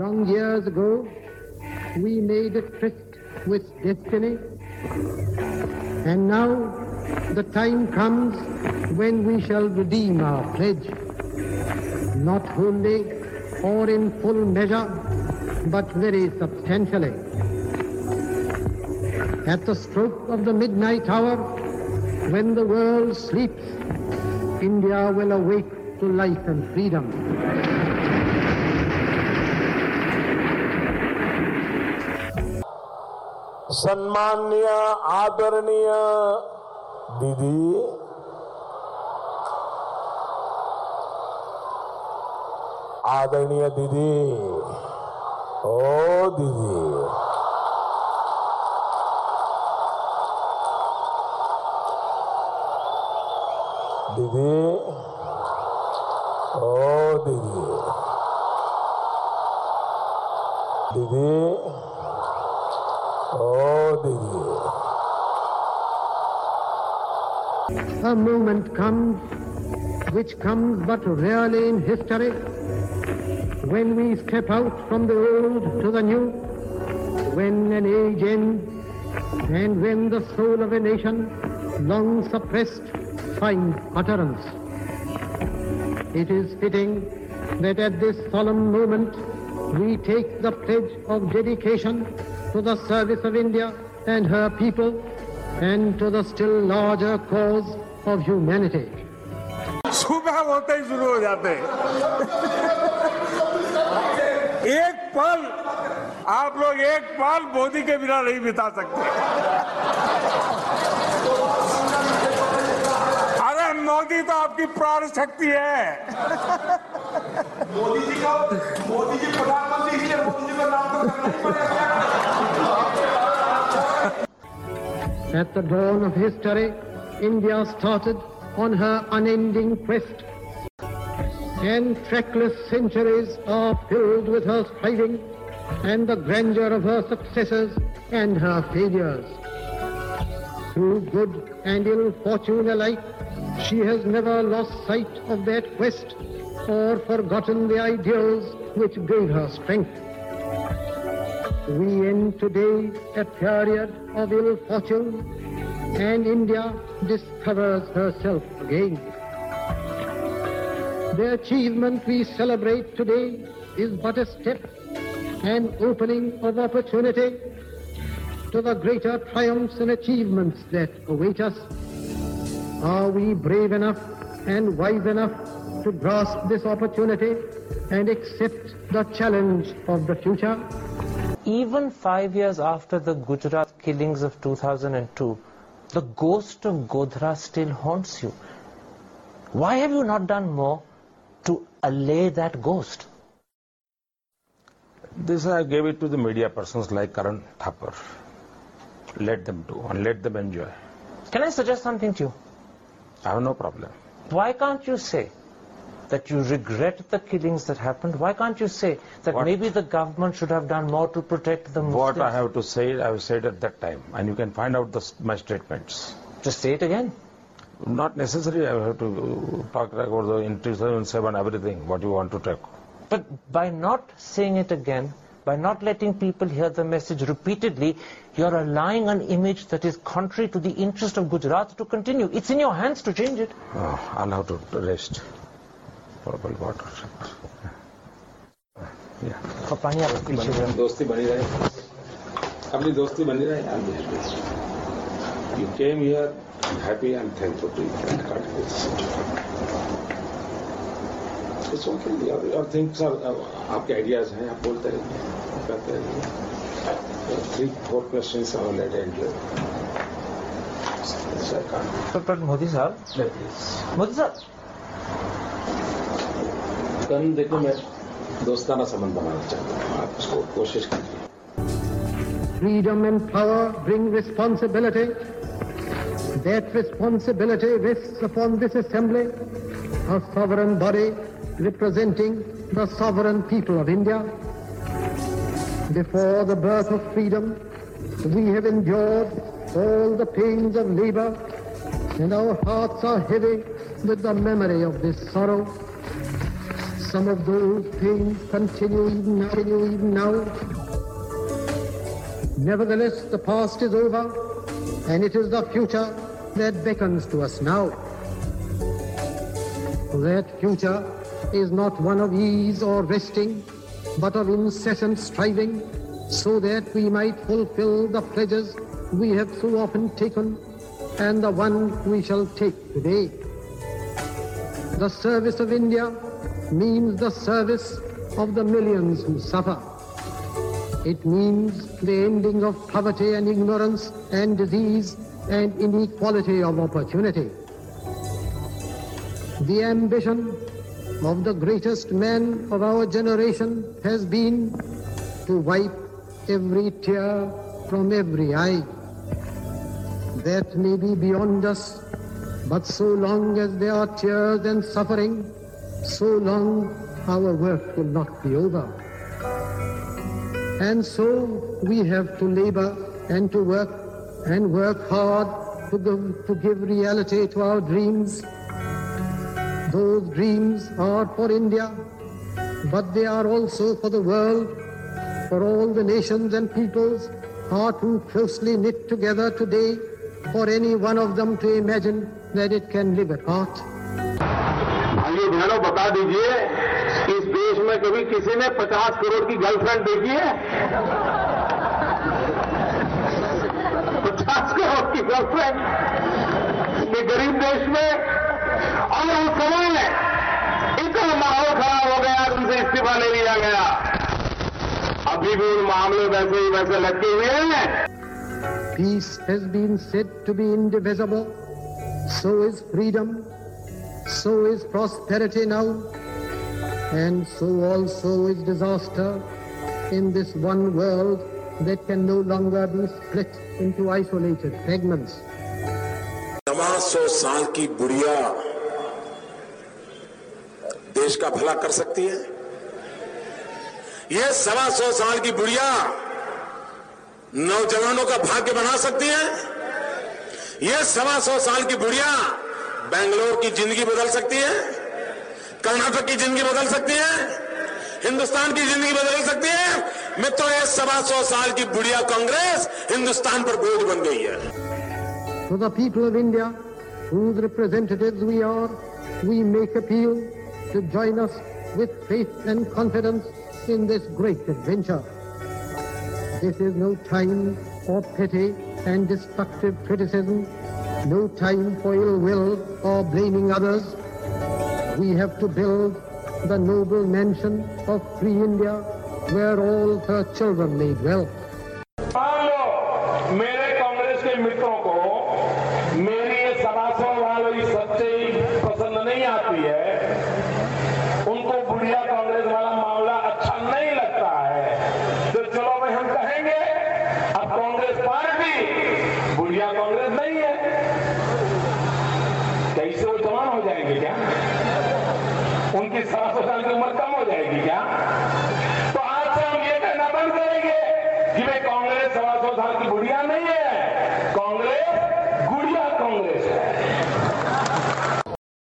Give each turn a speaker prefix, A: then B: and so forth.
A: Long years ago, we made a tryst with destiny, and now the time comes when we shall redeem our pledge, not wholly or in full measure, but very substantially. At the stroke of the midnight hour, when the world sleeps, India will awake to life and freedom.
B: सम्मान्य आदरणीय दीदी। आदरणीय दीदी। ओ दीदी। दीदी। ओ दीदी दीदी। दीदी।
A: A moment comes, which comes but rarely in history, when we step out from the old to the new, when an age ends, and when the soul of a nation, long suppressed, finds utterance. It is fitting that at this solemn moment we take the pledge of dedication to the service of India and her people and to the still larger cause of humanity.
C: सुबह होते ही शुरू हो जाते हैं। एक पल आप लोग एक पल मोदी के बिना नहीं बिता सकते मोदी तो आपकी प्राण शक्ति है
D: मोदी जी का मोदी जी प्रधानमंत्री इसलिए मोदी जी का नाम तो करना ही पड़ेगा
A: At the dawn of history, India started on her unending quest. And trackless centuries are filled with her striving and the grandeur of her successes and her failures. Through good and ill fortune alike, she has never lost sight of that quest or forgotten the ideals which gave her strength. We end today a period of ill fortune, and India discovers herself again. The achievement we celebrate today is but a step, an opening of opportunity to the greater triumphs and achievements that await us. Are we brave enough and wise enough to grasp this opportunity and accept the challenge of the future?
E: Even five years after the Gujarat killings of 2002, the ghost of Godhra still haunts you. Why have you not done more to allay that ghost?
B: This I gave it to the media persons like Karan Thapar. Let them do and let them enjoy.
E: Can I suggest something to you?
B: I have no problem.
E: Why can't you say that you regret the killings that happened? Why can't you say that
B: What?
E: maybe the government should have done more to protect the Muslims?
B: What I have to say, I have said at that time, and you can find out the, my statements.
E: Just say it again.
B: Not necessary. I have to talk about the in 2007 everything. What you want to talk?
E: But by not saying it again, by not letting people hear the message repeatedly, you're allowing an image that is contrary to the interest of Gujarat to continue. It's in your hands to change it.
B: Oh, I'll have to rest. Purple water. Yeah.
E: पानी आप पीछे जाओ।
F: दोस्ती बनी रहे अपनी दोस्ती बनी रहे I'm happy. You came here, I'm happy and thankful to you. आपके आइडियाज़ हैं आप बोलते रहिए
E: मोदी साहब मोदी साहब
F: कल देखो मैं दोस्ताना संबंध बनाना चाहता हूँ आप उसको कोशिश कीजिए
A: freedom and power bring responsibility. That responsibility rests upon this assembly, a sovereign body representing the sovereign people of India. Before the birth of freedom, we have endured all the pains of labor, and our hearts are heavy with the memory of this sorrow. Some of those pains continue even now. Continue even now. Nevertheless, the past is over, and it is the future that beckons to us now. That future is not one of ease or resting, but of incessant striving, so that we might fulfill the pledges we have so often taken and the one we shall take today. The service of India means the service of the millions who suffer. It means the ending of poverty and ignorance and disease and inequality of opportunity. The ambition of the greatest man of our generation has been to wipe every tear from every eye. That may be beyond us, but so long as there are tears and suffering, so long our work will not be over. And so we have to labor and to work and work hard to to give reality to our dreams. Those dreams are for India, but they are also for the world, for all the nations and peoples are too closely knit together today for any one of them to imagine that it can live apart.
G: भाइयों बहनों बता दीजिए इस देश में कभी किसी ने 50 करोड़ की गर्लफ्रेंड देखी है 50 करोड़ की गर्लफ्रेंड ये गरीब देश में और उस समय इतना माहौल खराब हो गया उनसे इस्तीफा ले लिया गया अभी भी उन मामले वैसे ही वैसे लटके हुए हैं
A: Peace has been said to be indivisible, so is freedom, so is prosperity now, and so also is disaster in this one world that can no longer be split into isolated fragments.
H: सवा सौ साल की बुढ़िया देश का भला कर सकती है? यह सवा सौ साल की बुढ़िया नौजवानों का भाग्य बना सकती है? यह सवा सौ साल की बुढ़िया बेंगलोर की ज़िंदगी बदल सकती है? कर्नाटक की ज़िंदगी बदल सकती है? हिंदुस्तान की ज़िंदगी बदल सकती है? मित्रों, ये सवा सौ साल की बुढ़िया कांग्रेस हिंदुस्तान पर बोझ बन गई है।
A: To the people of India, whose representatives we are, we make appeal to join us with faith and confidence in this great adventure. This is no time for petty and destructive criticism, no time for ill will or blaming others. We have to build the noble mansion of free India where all her children may dwell.
G: हो जाएँगे क्या? उनकी सात सौ साल की उम्र कम हो